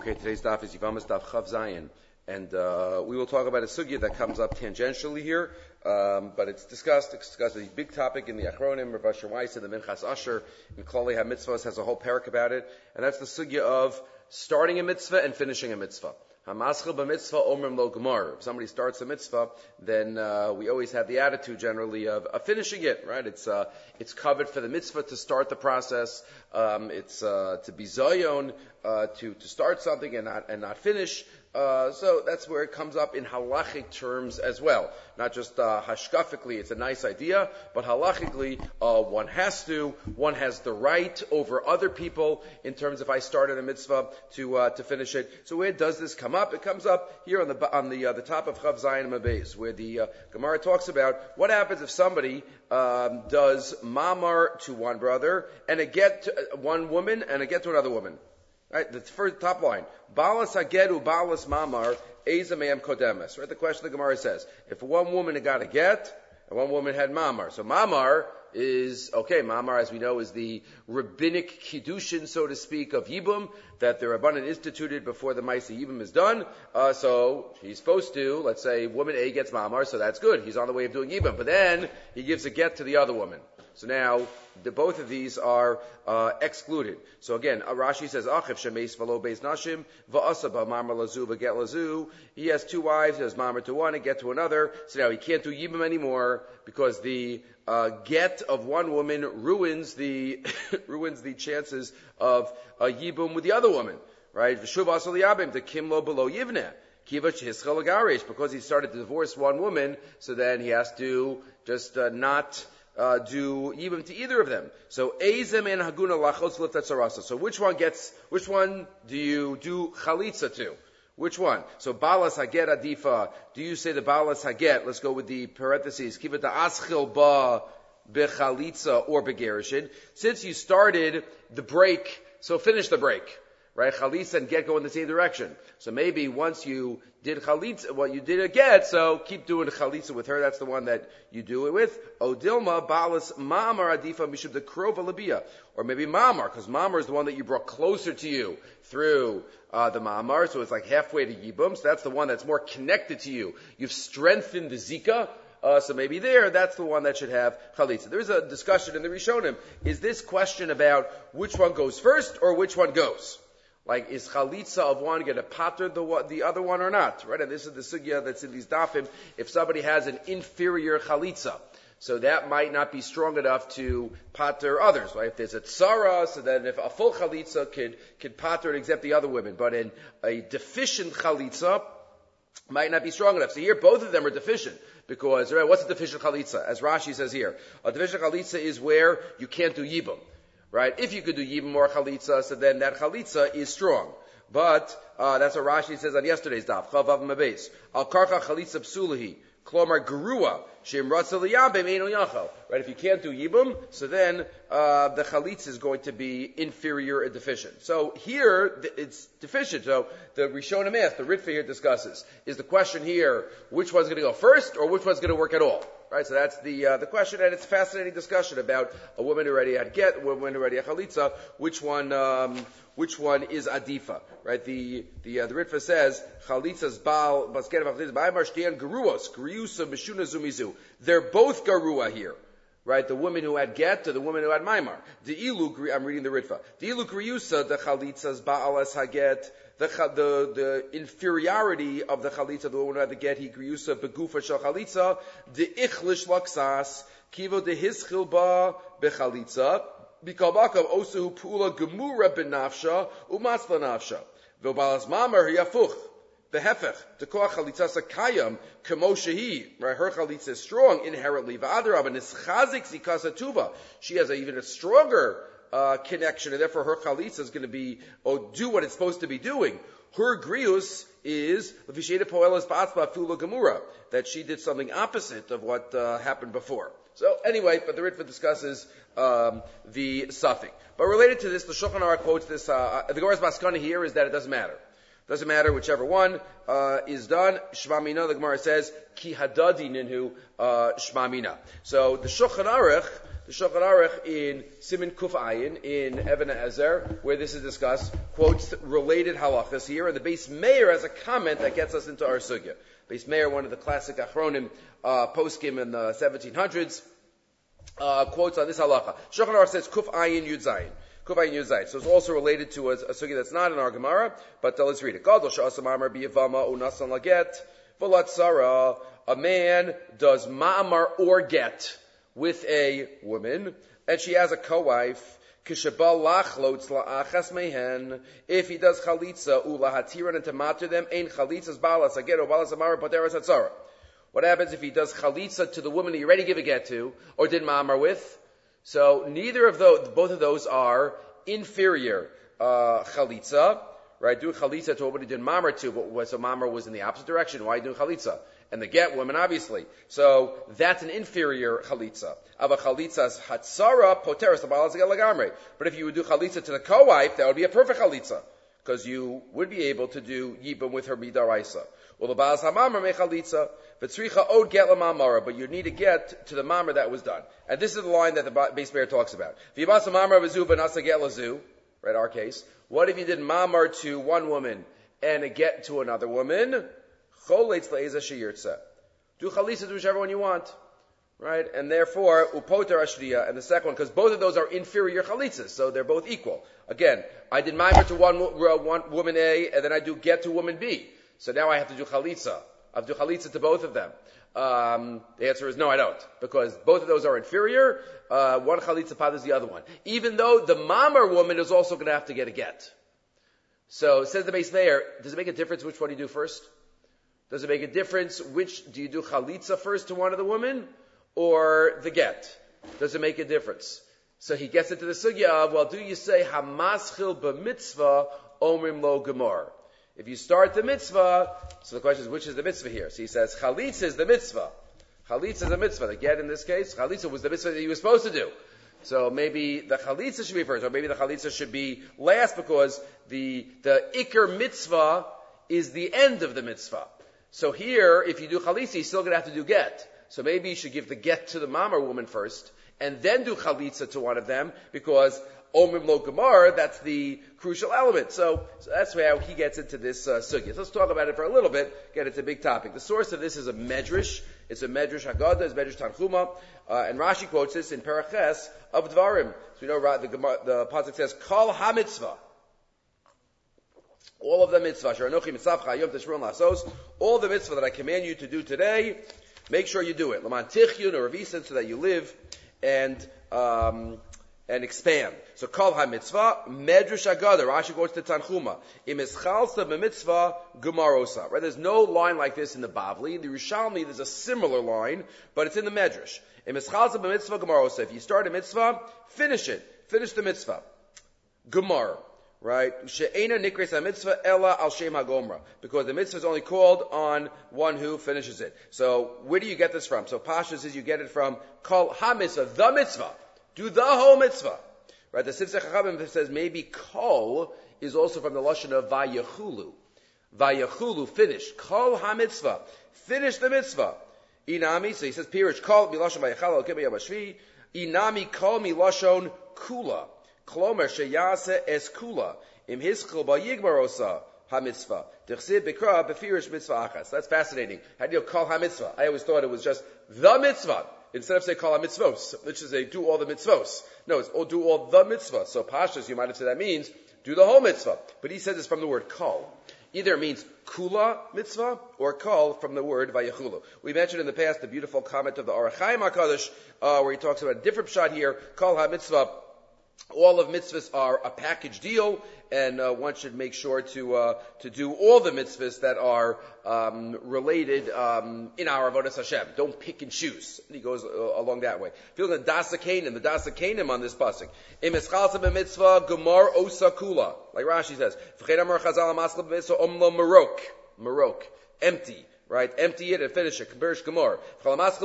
Okay, today's daf is Yevamos daf Chav Zayin, and uh, we will talk about a sugya that comes up tangentially here, um, but it's discussed. It's discussed a big topic in the Achronim, Rav Asher Weiss, and the Minchas Asher, and Klali HaMitzvahs has a whole parak about it, and that's the sugya of starting a mitzvah and finishing a mitzvah. B'mitzvah omrim lo gemar. If somebody starts a mitzvah, then uh, we always have the attitude generally of, of finishing it, right? It's uh, it's covered for the mitzvah to start the process. Um, it's uh, to be zayon, uh, to to start something and not and not finish. Uh, so that's where it comes up in halachic terms as well. Not just uh, hashkafically, it's a nice idea, but halachically, uh, one has to, one has the right over other people in terms of I started a mitzvah to uh, to finish it. So where does this come up? It comes up here on the on the uh, the top of Chav Zayin Mabez, where the uh, Gemara talks about what happens if somebody um, does mamar to one brother and a get to one woman and a get to another woman. Right, the first top line. Balas hagedu balas mamar ezamayam kodemes. Right, the question the Gemara says, if one woman had got a get, and one woman had mamar. So mamar is, okay, mamar, as we know, is the rabbinic kiddushin, so to speak, of Yibum, that the Rabbanan instituted before the Maisa Yibum is done. Uh, so he's supposed to, let's say, woman A gets mamar, so that's good. He's on the way of doing Yibum. But then he gives a get to the other woman. So now, the, both of these are uh, excluded. So again, uh, Rashi says, "Achiv shemeis v'lo beis nashim v'asaba mamar lazu v'get lazu." He has two wives. He has mamar to one and get to another. So now he can't do yibam anymore because the uh, get of one woman ruins the ruins the chances of a yibum with the other woman. Right? V'shuv asal yabim the kimlo below yivneh. Because he started to divorce one woman, so then he has to just uh, not uh, do even to either of them. So Ezem and Haguna Lachos. So which one gets, which one do you do Chalitza to? Which one? So Balas Haget Adifa. Do you say the Balas Haget? Let's go with the parentheses. The Aschil Ba Bechalitza or Begerishin. Since you started the break, so finish the break right? Chalitza and get go in the same direction. So maybe once you did chalitza, well, you did a get, so keep doing chalitza with her. That's the one that you do it with. Odilma balas mamar adifa mishub the krova labia, or maybe mamar, because mamar is the one that you brought closer to you through uh, the mamar, so it's like halfway to yibum. So that's the one that's more connected to you. You've strengthened the zika. Uh, so maybe there, that's the one that should have chalitza. There's a discussion in the Rishonim. Is this question about which one goes first or which one goes? Like, is chalitza of one going to pater the, the other one or not? Right? And this is the sugya that's in these dafim. If somebody has an inferior chalitza, so that might not be strong enough to pater others. Right? If there's a tsara, so then if a full chalitza could, could pater and accept the other women. But in a deficient chalitza, might not be strong enough. So here, both of them are deficient. Because, right, what's a deficient chalitza? As Rashi says here, a deficient chalitza is where you can't do yibum right? If you could do even more chalitza, so then that chalitza is strong. But uh, that's what Rashi says on yesterday's daf. Chavav mabes al karcha chalitza psulahi. Klomar gerua shem ratzaliyabim einu yachal. Right? If you can't do yibum, so then uh, the chalitza is going to be inferior and deficient. So here it's deficient. So the Rishonim ask, the Ritva here discusses, is the question here which one's going to go first or which one's going to work at all? Right, so that's the uh, the question, and it's a fascinating discussion about a woman who already had get, a woman already had chalitza. Which one, um, which one is adifa? Right, the the uh, the Ritva says chalitza's baal basket of chalitza ba'amar shtian geruos geriusa mishuna zumizu. They're both garua here. Right, the woman who had get to the woman who had maimar. The ilu, I'm reading the Ritva. The ilu griusa the chalitza's baalas haget the, the, the inferiority of the chalitza, the one who had the get, he griyusa begufa shal chalitza, the ichlish laksas, kivo de hischil ba bechalitza, bikabakav osu pula gemura benafsha, umatzla nafsha. V'balas mamer yafuch. Behefech, the koach chalitza kayam, kamo shehi, right? Her chalitza is strong inherently. V'adarab, and it's chazik zikasa tuva. She has a, even a stronger uh, connection, and therefore her chalitza is going to be or do what it's supposed to be doing. Her grius is that she did something opposite of what uh, happened before. So anyway, but the Ritva discusses um, the suffix. But related to this, the Shulchan Aruch quotes this. Uh, uh the Gemara's Maskana here is that it doesn't matter. Doesn't matter whichever one uh, is done. Shmamina, the Gemara says, ki hadadi ninhu uh, shmamina. So the Shulchan Aruch The Shulchan Aruch in Simin Kuf Ayin in Even Ezer, where this is discussed, quotes related halachas here, and the Beis Meir has a comment that gets us into our sugya. Beis Meir, one of the classic Achronim uh, poskim in the 1700s, uh, quotes on this halacha. Shulchan Aruch says Kuf Ayin Yud Zayin. So it's also related to a, a sugya that's not in our Gemara, but uh, let's read it. A man does ma'amar or get with a woman, and she has a co-wife. If he does chalitza ulahatiran and to matter them, ain chalitzas balas again balas amara. What happens if he does chalitza to the woman he already gave a get to, or did ma'amar with? So neither of those, both of those are inferior uh, chalitza, right? Do chalitza to what he did mamar to, but what so mamar was in the opposite direction. Why do chalitza? And the get woman, obviously. So that's an inferior chalitza. Ava chalitzas hatzara poteris lagamre. But if you would do chalitza to the co-wife, that would be a perfect chalitza. Because you would be able to do yibam with her midaraisa. Well, the baal hamamar mechalitza, v'tzricha od get lamamara, but you need to get to the mamar that was done. And this is the line that the base bear talks about. V'yibas hamamar v'zu v'nasa get lazu, right, our case. What if you did mamar to one woman and a get to another woman? Do chalisa to whichever one you want. Right? And therefore, upoter ashriya, and the second one, because both of those are inferior chalitzas, so they're both equal. Again, I did mimer to one, one woman A, and then I do get to woman B. So now I have to do chalitza. I have do chalitza to both of them. Um, the answer is no, I don't, because both of those are inferior. Uh, one chalitza pathers the other one. Even though the mamar woman is also going to have to get a get. So says the Beis Meir, does it make a difference which one you do first? Does it make a difference which, do you do chalitza first to one of the women or the get? Does it make a difference? So he gets into the sugya of, well, do you say hamaschil b'mitzvah omrim lo gemar? If you start the mitzvah, so the question is, which is the mitzvah here? So he says, chalitza is the mitzvah. Chalitza is the mitzvah. The get in this case, chalitza was the mitzvah that he was supposed to do. So maybe the chalitza should be first, or maybe the chalitza should be last because the, the ikr mitzvah is the end of the mitzvah. So here, if you do chalitza, you're still going to have to do get. So maybe you should give the get to the mamar woman first, and then do chalitza to one of them, because omim lo gemar, that's the crucial element. So, so that's how he gets into this uh, sugya. So let's talk about it for a little bit. Get it's a big topic. The source of this is a medrash. It's a medrash Haggadah, it's medrash Tanchuma, uh, and Rashi quotes this in Paraches of Dvarim. So we know the, the pasuk says, "Kol hamitzvah." All of the mitzvah, all the mitzvah that I command you to do today, make sure you do it. Laman tichyun or so that you live and um, and expand. So kol ha-mitzvah, medrash agada. Rashi goes to Tanchuma. Im eschalsa b'mitzvah gemarosa. Right? There's no line like this in the Bavli. In the Yerushalmi, there's a similar line, but it's in the medrash. Im eschalsa b'mitzvah gemarosa. If you start a mitzvah, finish it. Finish the mitzvah. Gemar right? She'ena nikres mitzvah ella al shem hagomra, because the mitzvah is only called on one who finishes it. So where do you get this from? So Pasha says you get it from kol ha-mitzvah, the mitzvah. Do the whole mitzvah. Right? The Sifsei Chachamim says maybe kol is also from the lashon of vayachulu. Vayachulu, finish. Kol ha-mitzvah. Finish the mitzvah. Inami, so he says, Pirish, kol milashon vayachal al Inami kol milashon kula. Klomer sheyase es im hischel ba yigmarosa ha-mitzvah. Dechsib bikra befirish mitzvah achas. That's fascinating. How do you call ha-mitzvah? I always thought it was just the mitzvah. Instead of say call ha-mitzvos, which is a do all the mitzvos. No, it's do all the mitzvah. So pashas, you might have said that means do the whole mitzvah. But he says it's from the word call. Either it means kula mitzvah or kol from the word vayachulu. We mentioned in the past the beautiful comment of the Ohr HaChaim HaKadosh, uh, where he talks about a different shot here, kol ha-mitzvah, all of mitzvahs are a package deal, and uh, one should make sure to uh, to do all the mitzvahs that are um, related um, in our avodas Hashem. Don't pick and choose. And he goes uh, along that way. If you Feel the dasa kanim, the dasa kanim on this pasuk. Im mitzvah gemar osakula, like Rashi says. marok, marok, empty right? Empty it and finish it. Kabirish Gemor.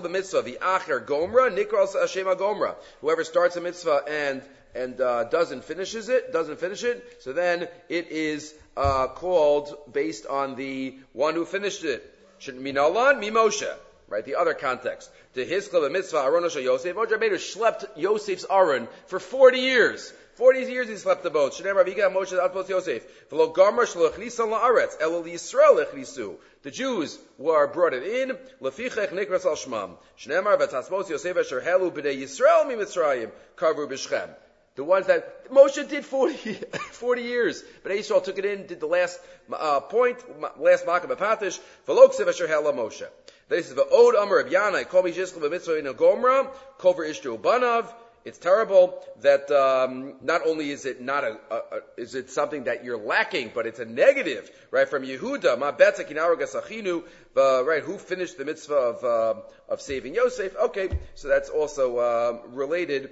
mitzvah, the acher gomra, nikros Hashem gomra. Whoever starts a mitzvah and and uh, doesn't finishes it, doesn't finish it, so then it is uh, called based on the one who finished it. Should minalan mi Moshe. right? The other context. The Hiskla mitzvah Aaron Yosef. Moshe Rabbeinu slept Yosef's Aaron for 40 years. 40 years he slept the boat. Shneim Raviga Moshe Atpos Yosef. V'lo Gomer Shlo Chlisan La'aretz. Elo Yisrael Echlisu. The Jews were brought it in. Lefichech Nikras Al Shmam. Shneimar V'taspos Yosef Asher Helu B'nei Yisrael Mi Mitzrayim. Karvu B'Shchem. The ones that Moshe did 40, 40 years, but Israel took it in, did the last uh, point, last Makam Patish, Veloksev Asher Hela Moshe. This is the Od Amar of Yana, Kol Mishishkel B'Mitzvah in Gomra, Kover Ishtu Banav, it's terrible that um, not only is it not a, a, a, is it something that you're lacking, but it's a negative, right? From Yehuda, ma gasachinu, right? Who finished the mitzvah of uh, of saving Yosef? Okay, so that's also uh, related.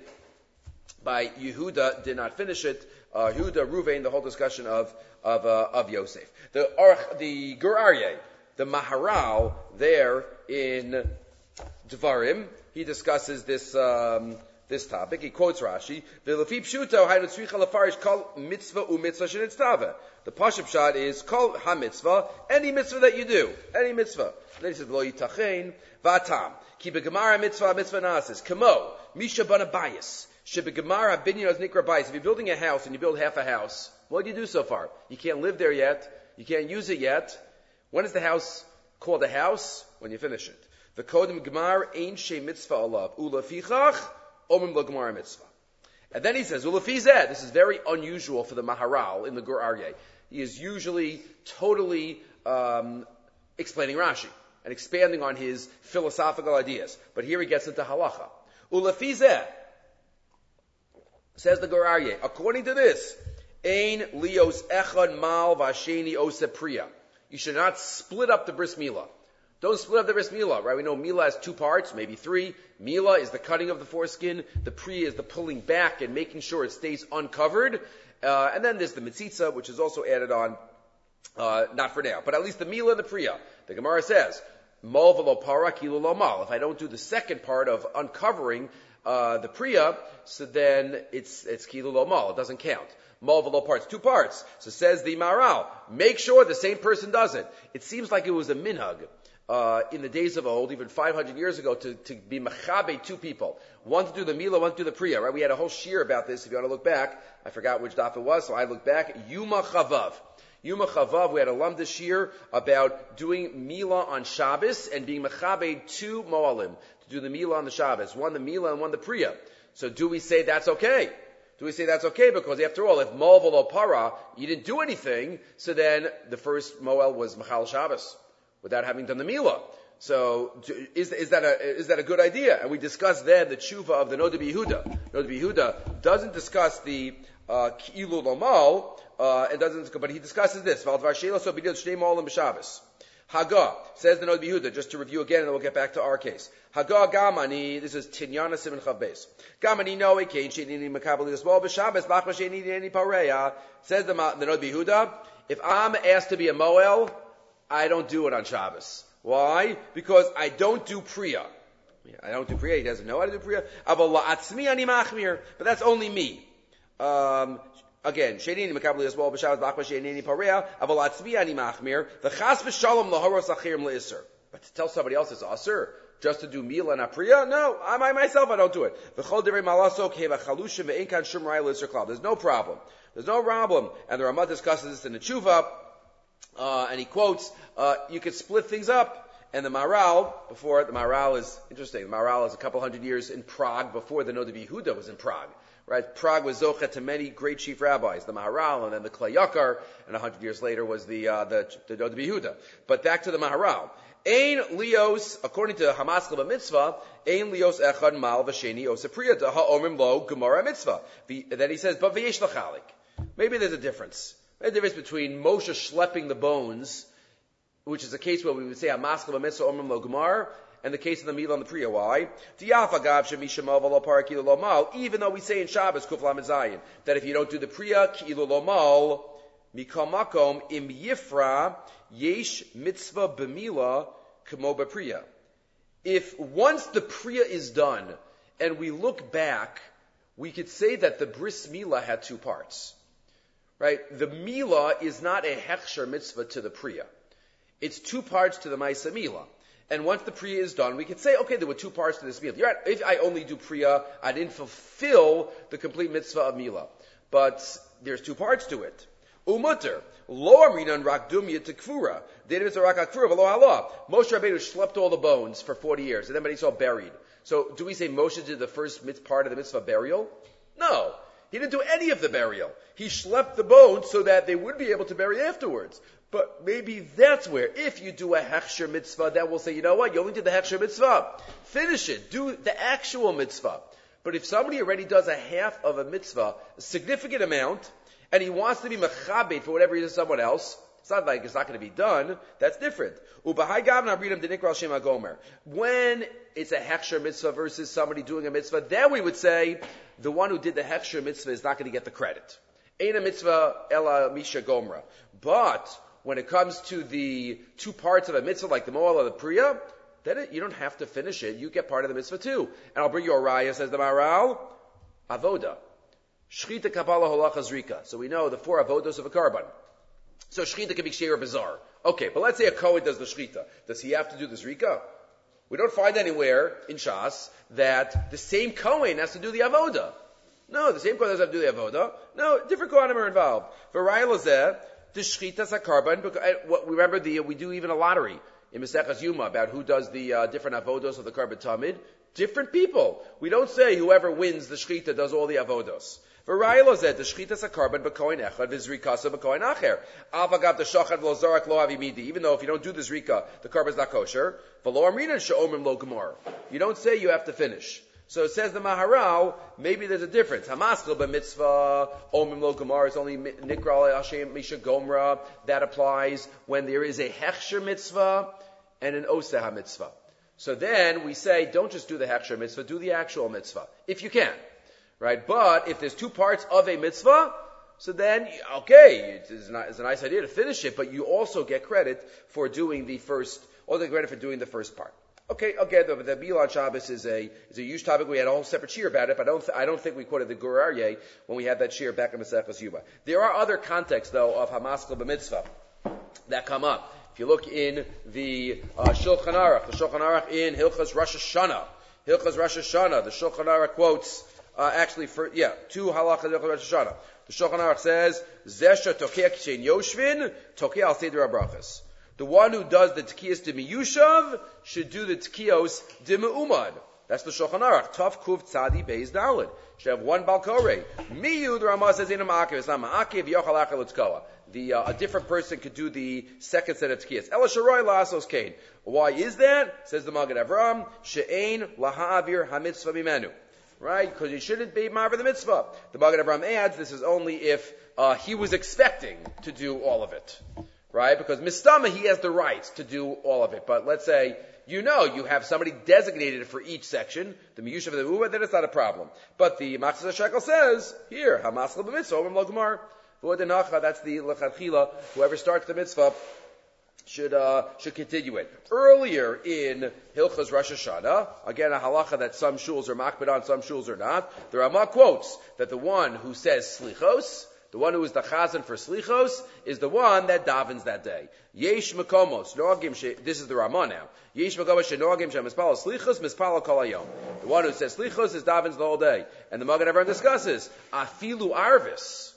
By Yehuda did not finish it. Uh, Yehuda, Ruvain, the whole discussion of of uh, of Yosef. The Arch, the Gur Aryeh, the Maharal there in Dvarim, he discusses this. Um, this topic. He quotes Rashi. The pashup shot is kol ha-mitzvah, any mitzvah that you do, any mitzvah. Then he says, "Lo yitachein v'atam ki mitzvah mitzvah nasis kamo misha bana bayis shebegemara binyan nikra bayis." If you're building a house and you build half a house, what do you do so far? You can't live there yet. You can't use it yet. When is the house called a house? When you finish it. The kodim gemar ein she mitzvah alav ulafichach Omim Gemara Mitzvah. And then he says, Ulafizeh, this is very unusual for the Maharal in the Gur Aryeh. He is usually totally um, explaining Rashi and expanding on his philosophical ideas. But here he gets into halacha. Ulafizeh, says the Gur according to this, Ein lios echad mal vasheni osepriya. You should not split up the bris milah. Don't split up the bris milah, right? We know milah has two parts, maybe three. Milah is the cutting of the foreskin. The priya is the pulling back and making sure it stays uncovered. Uh, and then there's the mitzitza, which is also added on, uh, not for now, but at least the milah and the priya. The Gemara says, mal velo para kilo mal. If I don't do the second part of uncovering uh, the priya, so then it's it's kilo lo mal. It doesn't count. Multiple parts, two parts. So says the Maral, make sure the same person does it. It seems like it was a minhag uh, in the days of old, even 500 years ago, to, to be machabe two people. One to do the mila, one to do the priya, right? We had a whole shiur about this. If you want to look back, I forgot which daf it was, so I look back. Yuma chavav. Yuma chavav, we had a lam this year about doing mila on Shabbos and being machabe two moalim to do the mila on the Shabbos. One the mila and one the priya. So do we say that's okay? Do we say that's okay? Because after all, if Mo'al para, you didn't do anything, so then the first Moel was Machal Shabbos without having done the Mila. So is, is, that a, is that a good idea? And we discussed then the tshuva of the Noda B'Yehuda. Noda B'Yehuda doesn't discuss the uh, Ki'ilu Lomal, uh, it doesn't, but he discusses this. Haga says the Noda B'Yehuda, just to review again, and then we'll get back to our case. Haga Gamani, this is Tinyana Simon Chavbes. Gamani no Ekain Shenini Makabali Yisbal B'Shabbos Lach Shenini Any Pareya. Says the, the Nodab Yehuda, if I'm asked to be a Moel, I don't do it on Shabbos. Why? Because I don't do Priya. I don't do Priya. He doesn't know how to do Priya. But that's only me. Um, again, Sheinini Makabli as well, Sheinini Pareya, Aval Atzmi Ani Machmir, V'chas V'Shalom Lahoros Achirim Le'Isr. But to tell somebody else it's Asr, just to do Mila and Apriya, no, I, I myself, I don't do it. There's no problem. There's no problem. And the Ramah discusses this in the Tshuva, uh, and he quotes, uh, you could split things up. And the Maral, before, the Maral is interesting. The Maral is a couple hundred years in Prague before the Noda Yehuda was in Prague. Right? Prague was Zocha to many great chief rabbis, the Maharal and then the Klei Yakar, and a hundred years later was the, uh, the, the Yehuda. But back to the Maharal. Ein lios, according to Hamaskal mitzvah, ein lios echad mal v'sheni osepriyata ha'omrim lo gemara mitzvah. Then he says, but v'yesh. Maybe there's a difference. A difference between Moshe schlepping the bones, which is a case where we would say maskal mitzvah omrim lo gemar, and the case of the meal on the priya. Why? Even though we say in Shabbos kuflam zayin that if you don't do the priya ki'ilu lomal mikamakom im yifra yesh mitzvah b'mila kamo priya. If once the priya is done and we look back, we could say that the bris milah had two parts. Right? The Mila is not a Hechsher mitzvah to the Priya. It's two parts to the Maisa Mila. And once the Priya is done, we could say, okay, there were two parts to this meal. Right. If I only do Priya, I didn't fulfill the complete mitzvah of Mila. But there's two parts to it. Umutter. Lo amrinan rak dumya tekfura. David is a rak akfura, v'lo Allah. Moshe Rabbeinu slept all the bones for 40 years, and then he's all buried. So do we say Moshe did the first part of the mitzvah burial? No. He didn't do any of the burial. He schlepped the bones so that they would be able to bury afterwards. But maybe that's where, if you do a hechsher mitzvah, then we'll say, you know what, you only did the hechsher mitzvah. Finish it. Do the actual mitzvah. But if somebody already does a half of a mitzvah, a significant amount, and he wants to be mechabed for whatever reason someone else, it's not like it's not going to be done. That's different. When it's a hechsher mitzvah versus somebody doing a mitzvah, then we would say the one who did the hechsher mitzvah is not going to get the credit. Ain't a mitzvah ella misha gomra. But when it comes to the two parts of a mitzvah, like the moel or the priya, then it, you don't have to finish it. You get part of the mitzvah too. And I'll bring you a raya, says the Maharal, avoda. Shchita Kabbalah Holacha Zrika. So we know the four avodos of a korban. So Shchita can be Sheer Bizarre. Okay, but let's say a Kohen does the Shchita. Does he have to do the Zrika? We don't find anywhere in Shas that the same Kohen has to do the Avoda. No, the same Kohen doesn't have to do the Avoda. No, different Kohanim are involved. For Lazeh, the Shchita Sakarban, what, remember the, we do even a lottery in Mesechas Yuma about who does the uh, different avodos of the korban tamid. Different people. We don't say whoever wins the shchita does all the avodos. V'raylo zed the shchita sakarban b'koin echad v'zrikasa b'koin acher. Avagav the shachad v'lo zarak lo avimidi. Even though if you don't do the zrika, the korban is not kosher. V'lo amrinan she'omrim lo gemar. You don't say you have to finish. So it says the Maharal, maybe there's a difference. Hamaskal b'mitzvah, omim lo gemar is only nikra Hashem misha gomra. That applies when there is a hechsher mitzvah and an oseh mitzvah. So then we say, don't just do the hechsher mitzvah, do the actual mitzvah, if you can right? But if there's two parts of a mitzvah, so then, okay, it's, not, it's a nice idea to finish it, but you also get credit for doing the first, or the credit for doing the first part. Okay, okay, the, the Bilal Shabbos is a, is a huge topic. We had a whole separate shiur about it, but I don't, th- I don't think we quoted the Gur when we had that shiur back in Maseches Yuma. There are other contexts, though, of Hamaskal b'mitzvah that come up. If you look in the uh, Shulchan Aruch, the Shulchan Aruch in Hilchas Rosh Hashanah, Hilchas Rosh Hashanah, the Shulchan Aruch quotes uh, actually, for yeah, two halachas of Rosh Hashanah. The Shulchan Aruch says, "Zesha tokea kishen yoshvin tokea al seder abrachas." The one who does the tkiyos de miyushav should do the tkiyos de me'umad. That's the Shulchan Aruch. Tov kuv tzadi beis dalid. Should have one balkore. Miyu, the Ramah says in a ma'akiv. It's not ma'akiv, yochal achel the uh, a different person could do the second set of tkiyas. Ela sharoy lasos kain. Why is that? Says the Magen Avraham. She'ain lahavir hamitzvah mimenu right? Because he shouldn't be marva the mitzvah. The Magen Avraham adds this is only if uh, he was expecting to do all of it, right? Because mistama he has the right to do all of it. But let's say you know you have somebody designated for each section, the miyusha of the uva, then it's not a problem. But the Machzah Shekel says here hamaskel b'mitzvah logmar. That's the lechatchila. Whoever starts the mitzvah should uh, should continue it. Earlier in Hilchas Rosh Hashanah, again a halacha that some shuls are makbid on, some shuls are not. The Ramah quotes that the one who says slichos, the one who is the chazan for slichos, is the one that davens that day. Yesh makomos noagim. This is the Ramah now. Yesh makomos shenoagim shemispal slichos mispal kol The one who says slichos is davens the whole day. And the Magen Avraham discusses afilu arvis.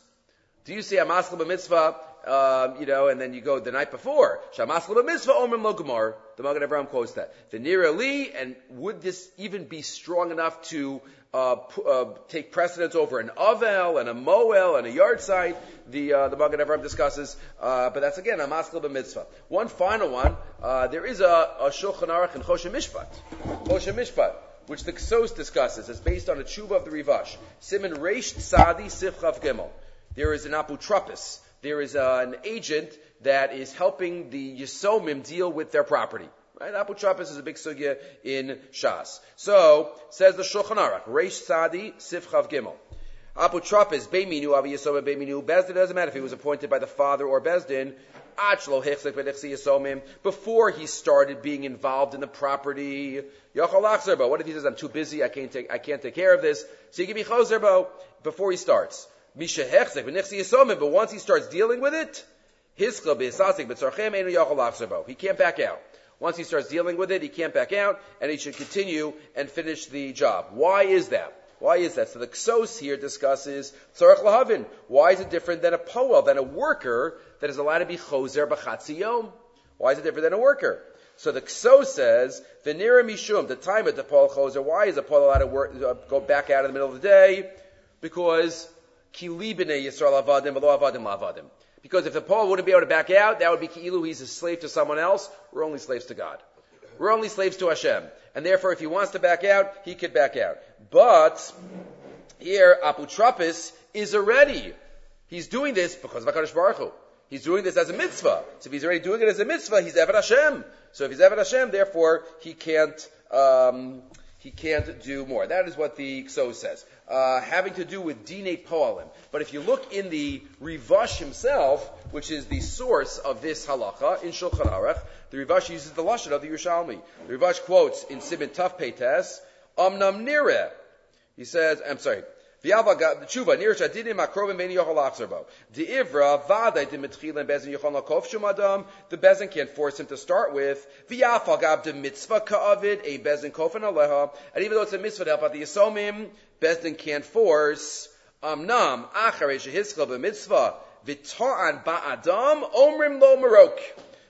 Do you see a maskal b'mitzvah um, you know, and then you go the night before. Shamas mitzvah omrim lo gemar. The Magen Avraham quotes that. The nira li, and would this even be strong enough to uh, uh, take precedence over an avel and a moel and a yahrzeit? The uh, the Magen Avraham discusses, uh, but that's again a maskal mitzvah. One final one. Uh, there is a, a shulchan aruch in Choshen Mishpat. Choshen Mishpat which the Ksos discusses. It's based on a tshuva of the Rivash. Simon Reish Tzadi Sifchav Gimel. There is an apotropis there is an agent that is helping the Yisomim deal with their property. Right? Apotropos is a big sugya in Shas. So, says the Shulchan Aruch, Reish Sadi, Sifchav Gimel. Apotropos, Beiminu, Avi Yisomim, Beiminu, Beis Din, doesn't matter if he was appointed by the father or Beis Din, before he started being involved in the property. What if he says, I'm too busy, I can't take, I can't take care of this? So you give me chozerbo before he starts. But once he starts dealing with it, he can't back out. Once he starts dealing with it, he can't back out, and he should continue and finish the job. Why is that? Why is that? So the Ksos here discusses Tzarech Lahavin. Why is it different than a Poel, than a worker that is allowed to be Choser B'chatzi Yom? Why is it different than a worker? So the Kso says, Venira Mishum, the time of the Paul Choser, why is a Paul allowed to work, uh, go back out in the middle of the day? Because Because if the Paul wouldn't be able to back out, that would be Ki'ilu, he's a slave to someone else. We're only slaves to God. We're only slaves to Hashem. And therefore, if he wants to back out, he could back out. But, here, Aputrapis is already, he's doing this because of HaKadosh Baruch Hu. He's doing this as a mitzvah. So if he's already doing it as a mitzvah, he's Eved Hashem. So if he's Eved Hashem, therefore, he can't, um, he can't do more. That is what the Kso says. Uh, having to do with Dine Poalim. But if you look in the Rivash himself, which is the source of this halacha in Shulchan Aruch, the Rivash uses the lashon of the Yerushalmi. The Rivash quotes in Sibin Taf Peites, Amnam Nire. He says, I'm sorry, tshuva near shadinim akrovim beni yochal achzerbo. The ivra vaday de mitchilim bezin. The bezin can't force him to start with. Mitzvah a bezin aleha. And even though it's a mitzvah to help out the yisomim, bezin can't force. Um, Amnam acharei shehiskal b'mitzvah v'ta'an ba'adam omrim lo marok.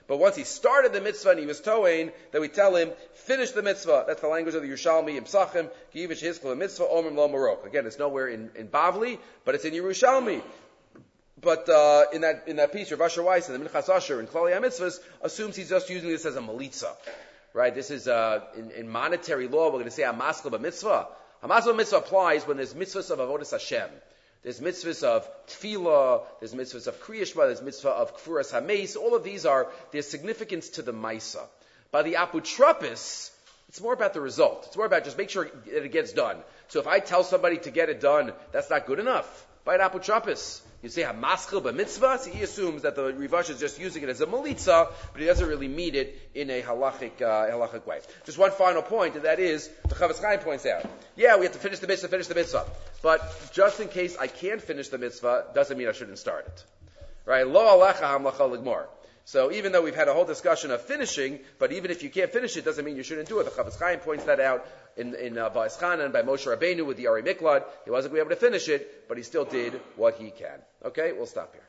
But once he started the mitzvah and he was towing, then we tell him, finish the mitzvah. That's the language of the Yerushalmi, Imsachim, Givish Hiskal, mitzvah, Omrim Lo Marok. Again, it's nowhere in, in Bavli, but it's in Yerushalmi. But uh, in that in that piece, Rav Asher Weiss in the Minchas Asher in Klali Mitzvahs assumes he's just using this as a malitza, right? This is uh, in, in monetary law. We're going to say a maskal mitzvah. A maskal mitzvah applies when there's mitzvahs of avodas Hashem. There's mitzvahs of tefillah, there's mitzvahs of kriyashma, there's mitzvah of kfuras hameis. All of these are, there's significance to the maisa. By the aputrapis, it's more about the result. It's more about just make sure that it gets done. So if I tell somebody to get it done, that's not good enough. By an aputrapis. You say hamaschil b'mitzvah, so he assumes that the Rivash is just using it as a malitza, but he doesn't really mean it in a halachic, uh, halachic way. Just one final point, and that is, the Chofetz Chaim points out, yeah, we have to finish the mitzvah, finish the mitzvah. But just in case I can't finish the mitzvah, doesn't mean I shouldn't start it. Right? Lo alecha hamlacha ligmor. So even though we've had a whole discussion of finishing, but even if you can't finish it, doesn't mean you shouldn't do it. The Chofetz Chaim points that out in, in uh, and by Moshe Rabbeinu with the Arei Miklat. He wasn't able to finish it, but he still did what he can. Okay, we'll stop here.